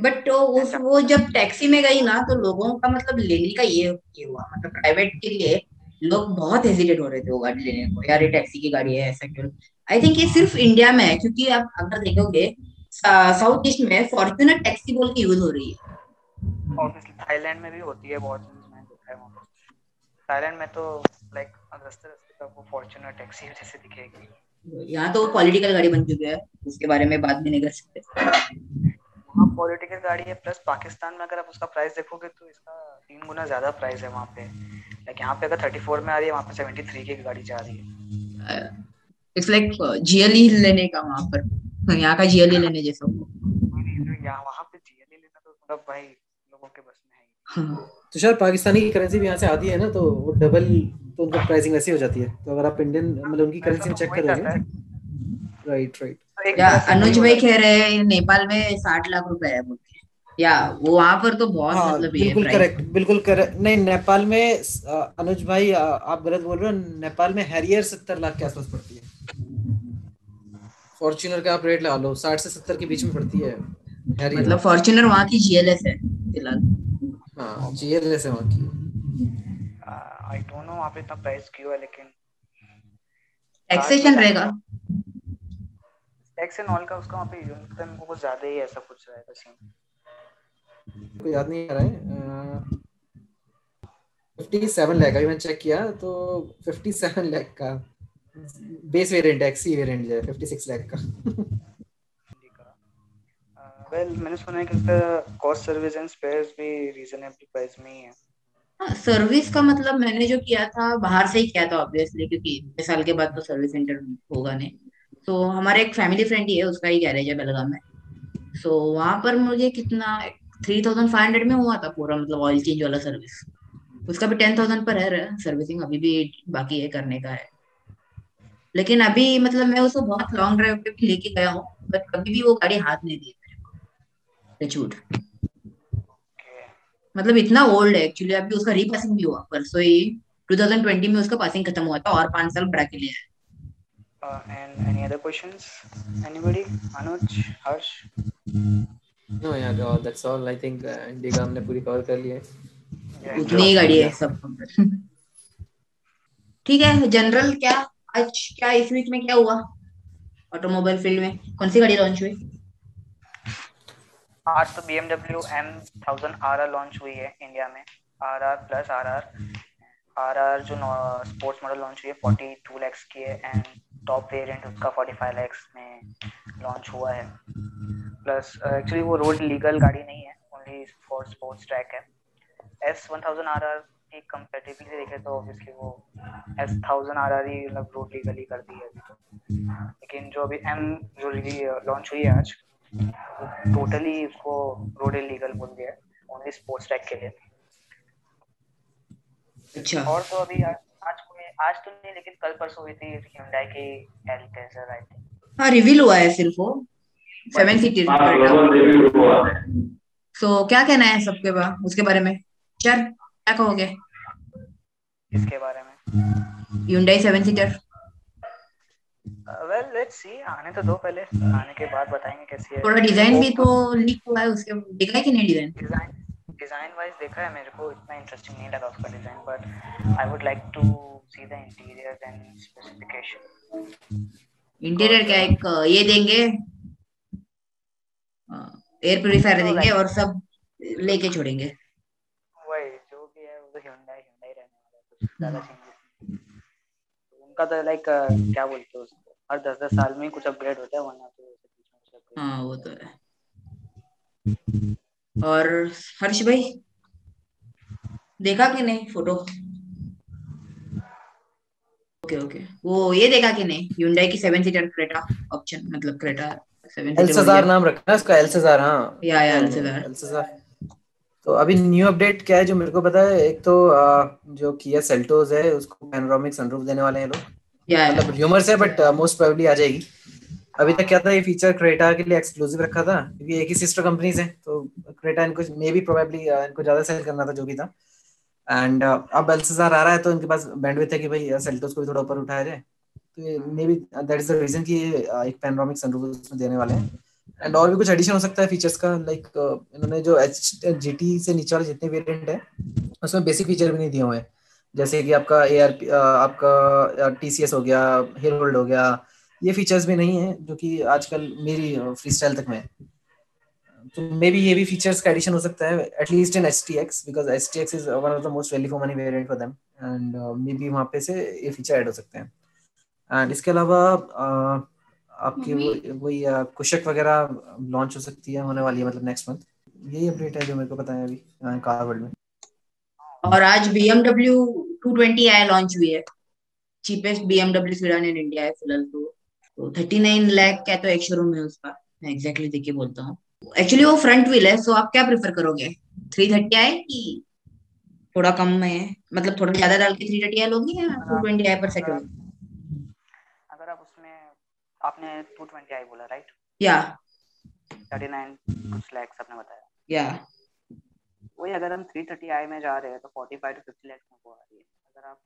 बट तो उस वो जब टैक्सी में गई ना तो लोगों का मतलब लेने का ये ये हुआ मतलब प्राइवेट के लिए लोग बहुत हेजिटेट हो रहे थे वो गाड़ी लेने को। यार ये टैक्सी की गाड़ी है ऐसा क्यों? आई थिंक ये सिर्फ़ इंडिया में है क्योंकि आप अगर देखोगे साउथ ईस्ट में फॉर्च्यूनर टैक्सी बोल के यूज़ हो रही है। ऑब्वियसली थाईलैंड में भी होती है बहुत मैंने देखा है वहाँ पे। थाईलैंड में तो लाइक रास्ते रास्ते तक वो फॉर्च्यूनर टैक्सी जैसे दिखेगी। यहाँ तो पॉलिटिकल गाड़ी बन चुकी है उसके बारे में बात भी नहीं कर सकते। वहाँ पॉलिटिकल गाड़ी है प्लस पाकिस्तान में अगर आप उसका प्राइस देखोगे तो इसका तीन गुना ज़्यादा प्राइस है वहाँ पे। लाइक यहाँ पे अगर थर्टी फोर में आ रही है वहाँ पे सेवेंटी थ्री की गाड़ी जा रही है। इट्स लाइक जीएलई लेने का वहाँ पर। यहाँ का जीएलई लेने जैसा। यहाँ वहाँ पे जीएलई लेना तो मतलब भाई लोगों के बस में है हाँ तो शायद पाकिस्तानी की करेंसी भी यहाँ से आती है ना तो वो डबल तो उनका प्राइसिंग वैसी हो जाती है। तो अगर आप इंडियन मतलब उनकी करेंसी में चेक जाता करोगे राइट राइट तो या अनुज भाई कह रहे हैं नेपाल में साठ लाख रुपए है बोलते या वो वहाँ पर तो बहुत हाँ मतलब बिल्कुल करेक्ट बिल्कुल करेक्ट नहीं नेपाल में अनुज भाई अ, आप गलत बोल रहे हो नेपाल में हैरियर सत्तर लाख के आसपास पड़ती है। फॉर्च्यूनर का आप रेट लगा लो साठ से सत्तर के बीच में पड़ती है। मतलब फॉर्च्यूनर वहाँ की जीएलएस है फ़िलहाल। हाँ जीएलएस है वहाँ की। आई डोंट नो वहाँ पे इतना प्राइस क्यों है लेकिन टैक्सेशन रहेगा। टैक्स एंड ऑल का उसका वहाँ पे यूनिट का मेरे को कुछ ज़्यादा ही ऐसा कुछ रहेगा सीन को याद नहीं आ रहा है। फिफ्टी सेवन लैख अभी मैंने चेक किया तो फिफ्टी सेवन लैख का बेस वेरिएंट एक्सी वेरिएंट जो है फिफ्टी सिक्स लैख का। वेल मैंने सुना है कि इसका कॉस्ट सर्विस एंड स्पेयर्स भी रीजनेबल प्राइस में ही है। हाँ सर्विस का मतलब मैंने जो किया था बाहर से ही किया था ऑब्वियसली क्योंकि इतने साल के बाद तो सर्विस सेंटर होगा नहीं। तो हमारे एक फैमिली फ्रेंड ही है उसका ही गैरेज है बेलगाम में। सो so, वहाँ पर मुझे कितना थ्री थाउज़ेंड फाइव हंड्रेड में हुआ था पूरा मतलब ऑयल चेंज वाला सर्विस उसका भी टेन थाउज़ेंड पर है सर्विसिंग अभी भी बाकी है करने का है। लेकिन अभी मतलब मैं उसको बहुत लॉन्ग ड्राइव पे भी लेके गया हूँ बट कभी भी वो गाड़ी हाथ नहीं दी मेरे मतलब इतना ओल्ड है एक्चुअली अभी उसका रीपासिंग भी हुआ परसों ही 2020 में उसका पासिंग खत्म हुआ था और पाँच साल बढ़ा के लिया है। And any other questions anybody Anuj Harsh no यार that's all I think Indica हमने पूरी कवर कर ली है। उतनी ही गाड़ी है सब। ठीक है जनरल क्या? आज क्या इस वीक में क्या हुआ? ऑटोमोबाइल फ़ील्ड में कौन सी गाड़ी लॉन्च हुई? आज तो BMW M1000 RR लॉन्च हुई है इंडिया में। RR प्लस RR RR जो स्पोर्ट्स मॉडल लॉन्च हुई है 42 lakhs की है एंड टॉप वेरिएंट उसका 45 lakhs में लॉन्च हुआ है। प्लस एक्चुअली वो रोड लीगल गाड़ी नहीं है ओनली फॉर स्पोर्ट्स ट्रैक है। S1000 RR की कंपैरेटिवली देखे तो ऑब्वियसली वो S1000 RR ही मतलब रोड लीगल ही कर दी है अभी तो। लेकिन जो अभी M जो लॉन्च हुई है आज टोटली उसको रोड इलीगल बोल दिया है ओनली स्पोर्ट्स ट्रैक के लिए। अच्छा। और तो अभी आज आज कोई आज तो नहीं लेकिन कल परसों हुई थी Hyundai की Alcazar आई थिंक हाँ रिवील हुआ है सिर्फ़ वो। सेवन सीटर सो क्या कहना है सबके बाद उसके बारे में? सर क्या कहोगे? इसके बारे में? Hyundai seven seater well let's see आने तो दो पहले। आने के बाद बताएँगे कैसी है। थोड़ा डिज़ाइन भी तो लीक हुआ है उसके दिखा है कि नहीं डिज़ाइन डिज़ाइन डिज़ाइन वाइज देखा है मेरे को इतना इंटरेस्टिंग नहीं लगा उसका design but I would like to see the interior and specification interior क्या एक ये देंगे एयर प्योरीफायर देंगे और सब लेके छोड़ेंगे। वही जो भी है वो तो Hyundai Hyundai रहने वाला है कुछ ज़्यादा चेंजेस उनका तो लाइक क्या बोलते हो उसको? हर दस दस साल में कुछ अपग्रेड होता है वरना तो हाँ वो तो है। और हर्ष भाई देखा कि नहीं फ़ोटो ओके ओके वो ये देखा कि नहीं? Hyundai की सेवन सीटर क्रेटा ऑप्शन मतलब क्रेटा सेवन एल्सेजार नाम रखना इसका एल्सेजार हाँ। या या एल्सेजार एल्सेजार तो अभी न्यू अपडेट क्या है जो मेरे को पता है? एक तो जो किया सेल्टोस है उसको पैनोरामिक सनरूफ देने वाले हैं लोग। मतलब ह्यूमर्स है बट मोस्ट प्रोबेबली आ जाएगी। अभी तक क्या था ये फीचर क्रेटा के लिए एक्सक्लूसिव रखा था क्योंकि एक ही सिस्टर कंपनीज़ हैं तो क्रेटा इनको मे बी प्रोबेबली इनको ज़्यादा सेल करना था जो भी था। एंड uh, अब एल्सेजार आ रहा है तो इनके पास बैंडविड्थ है कि भाई सेल्टोस को भी थोड़ा ऊपर उठाया जाए। तो maybe that is the reason कि एक पैनोरामिक सनरूफ देने वाले हैं। एंड और भी कुछ एडिशन हो सकता है फीचर्स का लाइक like, uh, इन्होंने जो एच जी टी से नीचे वाले जितने वेरिएंट है उसमें बेसिक फीचर भी नहीं दिए हुए हैं। जैसे कि आपका ए आर पी आपका टी सी एस हो गया हेयर होल्ड हो गया ये फीचर्स भी नहीं है जो कि आजकल मेरी फ्री स्टाइल तक में तो मे बी ये भी फीचर्स का एडिशन हो सकता है at least in H T X because H T X is one of the most value for money variant for them and maybe वहाँ पे से ये फीचर ऐड हो सकते हैं। एंड इसके अलावा आपकी वही कुशक वगैरह लॉन्च हो सकती है होने वाली है मतलब नेक्स्ट मंथ यही अपडेट है जो मेरे को पता है अभी कार वर्ल्ड में। और आज BMW 220 आई लॉन्च हुई है। Cheapest BMW sedan in India है फ़िलहाल तो। तो 39 लाख का तो एक शोरूम है उसका। मैं एग्जैक्टली देख के बोलता हूँ। एक्चुअली वो फ्रंट व्हील है सो आप क्या प्रेफर करोगे? 330 आई कि थोड़ा कम में? मतलब थोड़ा ज़्यादा डाल के 330 आई लोगे या 220 आई पर सेट आपने 220i बोला राइट या। 39 कुछ लैक्स आपने बताया। या। वही अगर हम 330i में जा रहे हैं तो 45 टू 50 लैक्स में वो आ रही है। अगर आप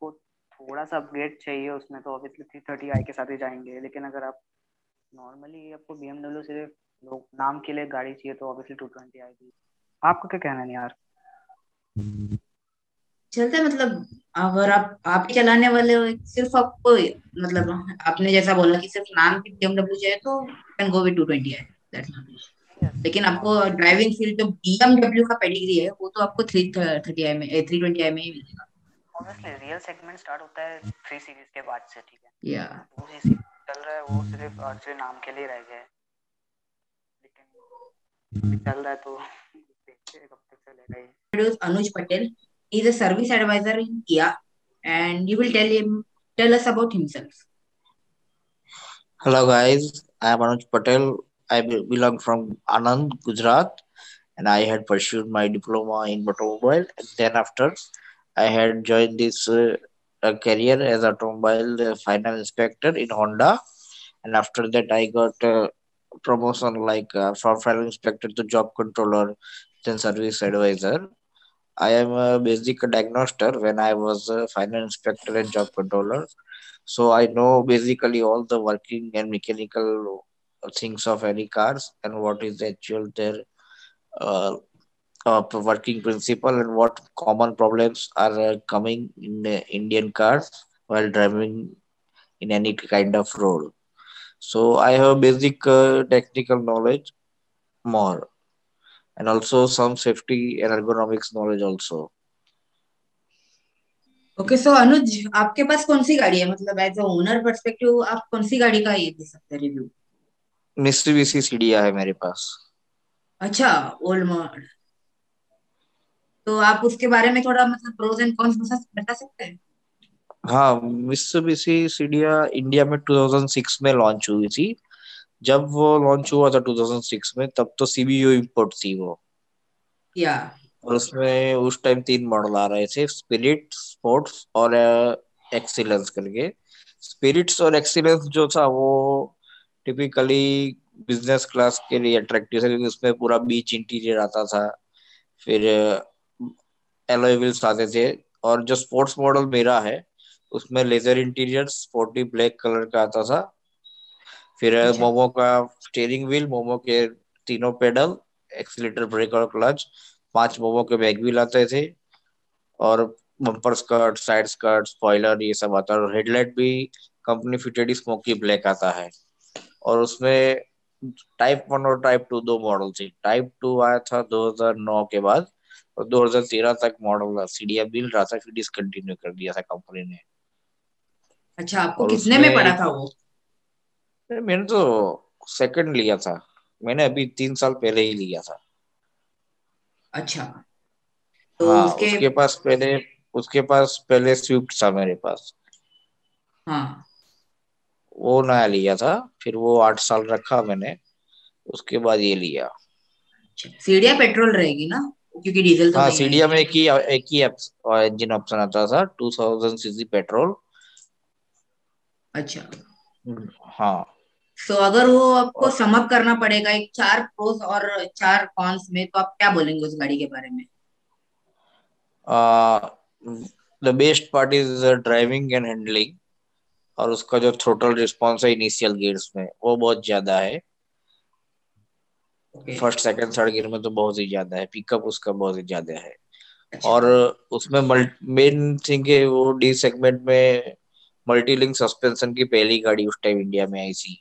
को थोड़ा सा अपग्रेड चाहिए उसमें तो ऑब्वियसली 330i के साथ ही जाएँगे। लेकिन अगर आप नॉर्मली आपको BMW सिर्फ़ लोग नाम के लिए गाड़ी चाहिए तो ऑब्वियसली 220i भी। आपको क्या कहना है यार? चलता मतलब अगर आप आप ही चलाने वाले हो सिर्फ़ आपको मतलब आपने जैसा बोला कि सिर्फ़ नाम की बीएमडब्ल्यू चाहिए तो कैन गो विद 220 है दैट्स नॉट लेकिन आपको ड्राइविंग फ़ील्ड जो बीएमडब्ल्यू का पेडिग्री है वो तो आपको 330 आई में 320 आई में ही मिलेगा। ऑब्वियसली रियल सेगमेंट स्टार्ट होता है 3 सीरीज़ के बाद से ठीक है? या वो जैसे चल रहा है वो सिर्फ़ अर्चरी नाम के लिए रह गया है। लेकिन चल रहा है तो देखते हैं कब तक चलेगा ये। Anuj Patel. He's a service advisor in Kia, and you will tell him tell us about himself. Hello guys, I am Anuj Patel. I belong from Anand, Gujarat, and I had pursued my diploma in automobile. And then after, I had joined this uh, career as automobile uh, final inspector in Honda, and after that, I got uh, promotion like uh, from final inspector to job controller, then service advisor I am a basic diagnoster when I was a final inspector and job controller. So I know basically all the working and mechanical things of any cars and what is actual their uh, uh, working principle and what common problems are uh, coming in Indian cars while driving in any kind of role. So I have basic uh, technical knowledge more and also some safety and ergonomics knowledge also. Okay so Anuj आपके पास कौन सी गाड़ी है? मतलब as a owner perspective आप कौन सी गाड़ी का ये दे सकते हैं रिव्यू मित्सुबिशी सीडिया है मेरे पास। अच्छा ओल्ड मॉडल तो आप उसके बारे में थोड़ा मतलब प्रोज एंड कॉन्स बता सकते हैं? हाँ मित्सुबिशी सीडिया इंडिया में 2006 में लॉन्च हुई थी। जब वो लॉन्च हुआ था 2006 में तब तो सीबीयू इंपोर्ट थी वो। या। और उसमें उस टाइम तीन मॉडल आ रहे थे स्पिरिट स्पोर्ट्स और एक्सीलेंस करके। स्पिरिट्स और एक्सीलेंस जो था वो टिपिकली बिज़नेस क्लास के लिए अट्रैक्टिव था क्योंकि उसमें पूरा बीच इंटीरियर आता था। फिर एलोई व्हील्स आते थे। और जो स्पोर्ट्स मॉडल मेरा है उसमें leather interior sporty black colour का आता था। फिर अच्छा। मोमो का स्टेयरिंग व्हील मोमो के तीनों पेडल एक्सीटर ब्रेक और क्लच पाँच मोमो के बैग व्हील आते थे और bumper skirt side skirt spoiler ये सब आता है। और हेडलाइट भी कंपनी फिटेड स्मोकी ब्लैक आता है। और उसमें टाइप वन और टाइप टू दो मॉडल थे। टाइप टू आया था 2009 के बाद और 2013 तक मॉडल सीडिया मिल रहा था फिर डिसकंटिन्यू कर दिया था कंपनी ने। अच्छा आपको कितने में पड़ा था वो? मैंने तो सेकंड लिया था। मैंने अभी तीन साल पहले ही लिया था। अच्छा। तो हाँ, उसके... उसके पास पहले उसके पास पहले स्विफ्ट था मेरे पास। हाँ। वो नया लिया था फिर वो आठ साल रखा मैंने उसके बाद ये लिया। अच्छा, सीढ़िया पेट्रोल रहेगी ना? क्योंकि डीजल तो हाँ सीढ़िया में एक ही एक ही इंजन ऑप्शन आता था टू थाउज़ेंड सीसी पेट्रोल। अच्छा। हाँ। तो अगर वो आपको समअप करना पड़ेगा एक चार प्रोस और चार कॉन्स में तो आप क्या बोलेंगे उस गाड़ी के बारे में? The best part is driving and handling और उसका जो थ्रोटल रिस्पॉन्स है इनिशियल गियर्स में वो बहुत ज़्यादा है। फ़र्स्ट सेकंड थर्ड गियर में तो बहुत ही ज़्यादा है। पिकअप उसका बहुत ही ज़्यादा है। अच्छा। और उसमें मेन थिंग है वो डी सेगमेंट में मल्टी लिंक सस्पेंशन की पहली गाड़ी उस टाइम इंडिया में आई थी।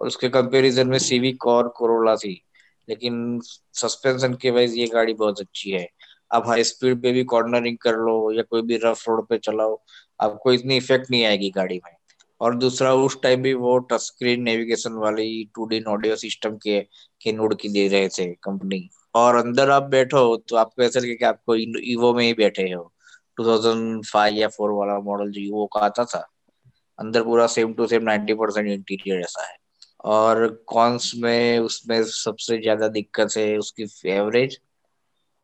और उसके कंपैरिजन में सीविक और कोरोला थी। लेकिन सस्पेंशन के वाइज ये गाड़ी बहुत अच्छी है। आप हाई स्पीड पे भी कॉर्नरिंग कर लो या कोई भी रफ रोड पे चलाओ, आपको इतनी इफ़ेक्ट नहीं आएगी गाड़ी में। और दूसरा, उस टाइम भी वो टच स्क्रीन नेविगेशन वाली टू डी ऑडियो सिस्टम के के नोड की दे रहे थे कंपनी और अंदर आप बैठो तो आपको ऐसा लगे कि आपको ईवो में ही बैठे हो। 2005 या 4 वाला मॉडल जो ईवो का आता था, अंदर पूरा same to same 90 percent interior ऐसा है। और कॉन्स में उसमें सबसे ज़्यादा दिक्कत है उसकी एवरेज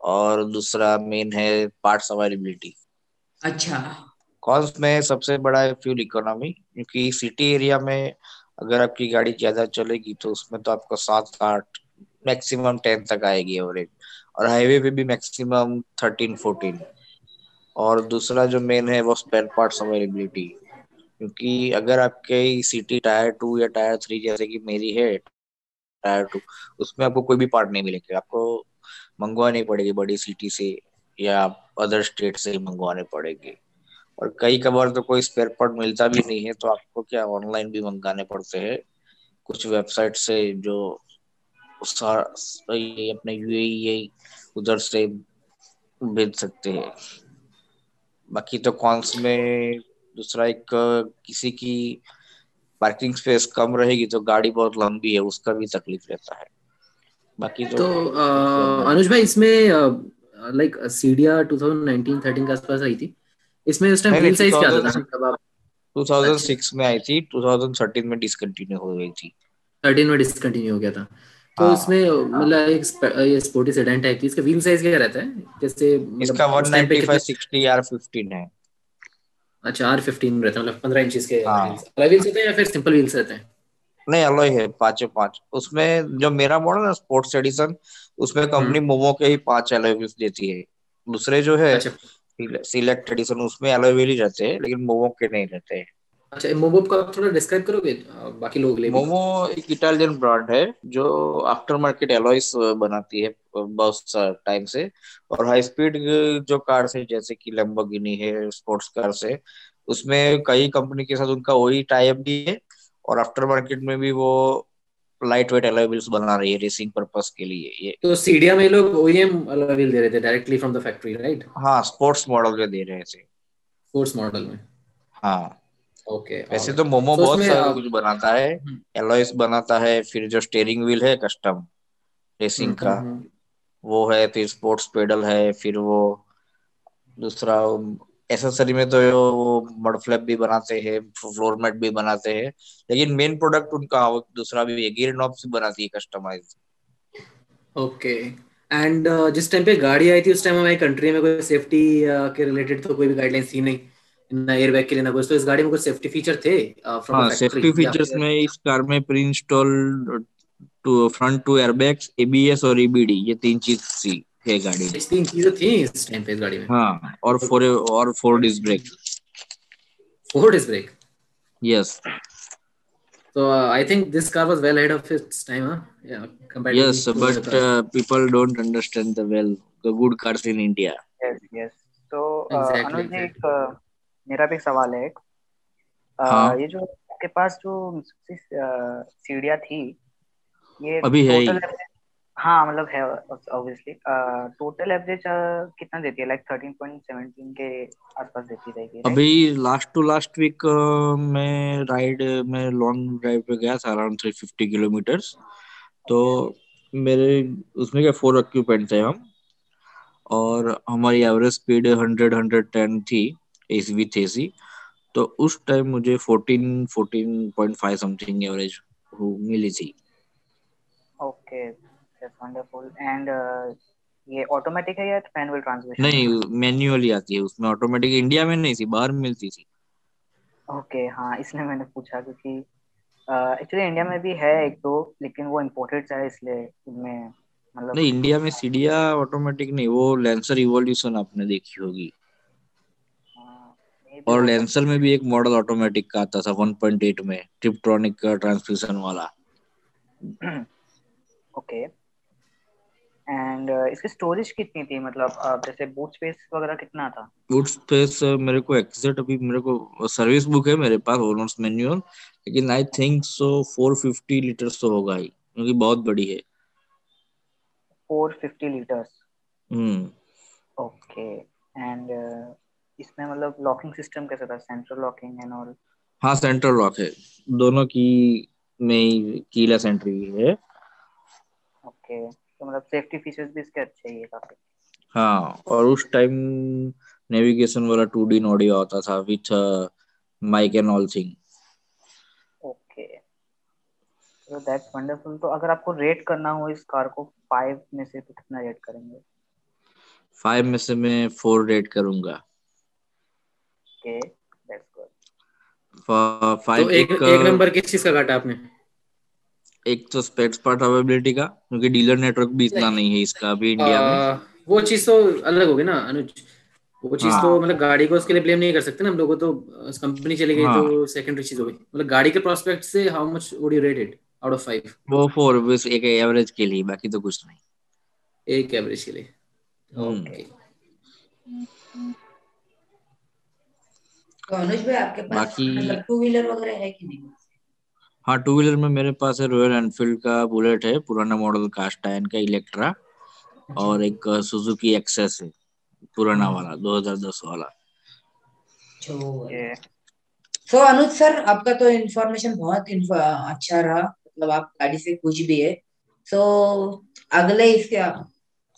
और दूसरा मेन है पार्ट्स अवेलेबिलिटी अच्छा। कॉन्स में सबसे बड़ा है फ्यूल इकोनॉमी क्योंकि सिटी एरिया में अगर आपकी गाड़ी ज़्यादा चलेगी तो उसमें तो आपको सात आठ मैक्सिमम टेन तक आएगी एवरेज और हाईवे पे भी मैक्सिमम थर्टीन फोर्टीन। और दूसरा जो मेन है वो स्पेयर पार्ट्स अवेलेबिलिटी क्योंकि अगर आपके सिटी टायर टू या टायर थ्री जैसे कि मेरी है टायर टू उसमें आपको कोई भी पार्ट नहीं मिलेगा। आपको मंगवानी पड़ेगी बड़ी सिटी से या अदर स्टेट से ही मंगवाने पड़ेगी। और कई कबार तो कोई स्पेयर पार्ट मिलता भी नहीं है तो आपको क्या ऑनलाइन भी मंगाने पड़ते हैं। कुछ वेबसाइट से जो अपने यूएई उधर से भेज सकते हैं। बाकी तो कॉन्स में दूसरा एक किसी की पार्किंग स्पेस कम रहेगी तो गाड़ी बहुत लंबी है उसका भी तकलीफ़ रहता है। बाकी तो, तो अनुज भाई इसमें लाइक सीडिया 2019 13 के आसपास आई थी। इसमें उस टाइम व्हील साइज़ क्या था? मतलब आप 2006 में आई थी 2013 में डिसकंटिन्यू हो गई थी। 13 में डिसकंटिन्यू हो गया था। तो हाँ, इसमें मतलब एक ये स्पोर्टी सेडान टाइप की इसका व्हील साइज़ क्या रहता है? जैसे मतलब इसका 195 60 R15 है। अच्छा आर फिफ्टीन रहता है मतलब पंद्रह इंचज के अलॉय व्हील्स होते हैं या फिर सिंपल व्हील्स रहते हैं? नहीं अलॉय है पाँचों पाँच। उसमें जो मेरा मॉडल है स्पोर्ट्स एडिशन उसमें कंपनी मोमो के ही पाँच अलॉय व्हील्स देती है। दूसरे जो है अच्छा। सिलेक्ट एडिशन उसमें अलॉय व्हील ही रहते हैं लेकिन मोमो के नहीं रहते हैं। अच्छा मोमो का थोड़ा डिस्क्राइब करोगे बाकी लोग ले मोमो एक इटालियन ब्रांड है जो आफ्टर मार्केट एलॉयस बनाती है बहुत टाइम से। और हाई स्पीड जो कार है जैसे कि लैम्बोर्गिनी है स्पोर्ट्स कार है उसमें कई कंपनी के साथ उनका वही टाइप भी है। और आफ्टर मार्केट में भी वो लाइट वेट अलॉय बना रही है रेसिंग पर्पस के लिए। ये तो सीडिया में लोग ओईएम अलॉय दे रहे थे directly from the factory right हाँ स्पोर्ट्स मॉडल में दे रहे थे। स्पोर्ट्स मॉडल में। हाँ। ओके वैसे तो मोमो so बहुत सारा कुछ बनाता है एलॉयस हम्म। बनाता है फिर जो स्टेयरिंग व्हील है कस्टम रेसिंग हम्म, का हम्म, वो है फिर स्पोर्ट्स पेडल है फिर वो दूसरा एसेसरी में तो वो मड फ्लैप भी बनाते हैं फ्लोर मैट भी बनाते हैं लेकिन मेन प्रोडक्ट उनका दूसरा भी है गियर नॉब्स भी बनाती है कस्टमाइज ओके एंड जिस टाइम पे गाड़ी आई थी उस टाइम हमारी कंट्री में कोई सेफ्टी uh, के रिलेटेड तो कोई भी गाइडलाइंस थी नहीं। एयर बैग के लिए ना कुछ। तो इस गाड़ी में कुछ सेफ्टी फीचर थे सेफ्टी फीचर्स में इस कार में pre install two front two air bags ABS और ईबीडी ये तीन चीज़ थी गाड़ी में। हाँ और brake four disc brake yes तो I think this car was well ahead of time yes but people don't understand good cars मेरा भी सवाल है एक। हाँ. ये जो आपके पास जो सीढ़िया थी ये अभी है हाँ। मतलब है ऑब्वियसली टोटल एवरेज कितना देती है? लाइक थर्टीन पॉइंट सेवनटीन के आसपास देती रहेगी अभी लास्ट टू लास्ट वीक मैं राइड में लॉन्ग ड्राइव पे गया था अराउंड थ्री फिफ्टी किलोमीटर तो मेरे उसमें क्या फोर ऑक्यूपेंट थे हम। और हमारी average speed hundred hundred ten थी। एसी विथ एसी तो उस टाइम मुझे fourteen fourteen point five something average मिली थी। ओके दैट्स वंडरफुल एंड ये ऑटोमेटिक है या मैनुअल ट्रांसमिशन नहीं मैन्युअली आती है उसमें ऑटोमेटिक इंडिया में नहीं थी बाहर मिलती थी। ओके okay, हाँ इसलिए मैंने पूछा क्योंकि एक्चुअली uh, इंडिया में भी है एक दो लेकिन वो इम्पोर्टेड है इसलिए उनमें मतलब नहीं इंडिया में सीडिया ऑटोमेटिक नहीं वो लेंसर इवोल्यूशन आपने देखी होगी। हाँ, और लेंसर में भी एक मॉडल ऑटोमेटिक का आता था 1.8 में ट्रिप्ट्रॉनिक का ट्रांसमिशन वाला। ओके एंड uh, इसकी स्टोरेज कितनी थी? मतलब uh, जैसे बूट स्पेस वगैरह कितना था? बूट स्पेस uh, मेरे को एग्जैक्ट अभी मेरे को सर्विस बुक है मेरे पास ऑलमोस्ट मैनुअल लेकिन आई थिंक सो 450 लीटर्स तो होगा ही क्योंकि बहुत बड़ी है। 450 लीटर्स हम्म। ओके एंड इसमें मतलब लॉकिंग सिस्टम कैसा था? सेंट्रल लॉकिंग एंड ऑल हाँ सेंट्रल लॉक है। दोनों की में कीलेस एंट्री है। ओके तो मतलब सेफ्टी फीचर्स भी इसके अच्छे ही है काफ़ी। हाँ और उस टाइम नेविगेशन वाला टू डी ऑडियो आता था with mic and all thing okay तो दैट्स वंडरफुल तो अगर आपको रेट करना हो इस कार को फाइव में से तो कितना रेट करेंगे? फाइव में से मैं फोर रेट करूँगा। ओके दैट्स गुड फाइव तो एक एक नंबर किस चीज़ का काटा आपने? एक तो स्पेक्स पार्ट अवेलेबिलिटी का क्योंकि डीलर नेटवर्क भी इतना नहीं। है इसका अभी इंडिया में। वो चीज़ तो अलग होगी ना अनुज। वो चीज़ हाँ. तो मतलब गाड़ी को उसके लिए ब्लेम नहीं कर सकते ना हम लोगों तो कंपनी चली गई हाँ. तो सेकेंडरी चीज़ हो गई। मतलब गाड़ी के प्रोस्पेक्ट से how much would you rate it out of 5 वो 4 बस एक एवरेज के लिए बाकी तो कुछ नहीं। एक एवरेज के लिए। ओके तो अनुज भाई आपके पास बाकी मतलब टू व्हीलर वगैरह है कि नहीं? हाँ टू व्हीलर में मेरे पास है रॉयल एनफील्ड का बुलेट है पुराना मॉडल कास्ट आयन का इलेक्ट्रा और एक सुजुकी एक्सेस है पुराना वाला 2010 वाला। सो अनुज सर आपका तो इन्फॉर्मेशन बहुत अच्छा रहा मतलब आप गाड़ी से कुछ भी है। सो so, अगले इसके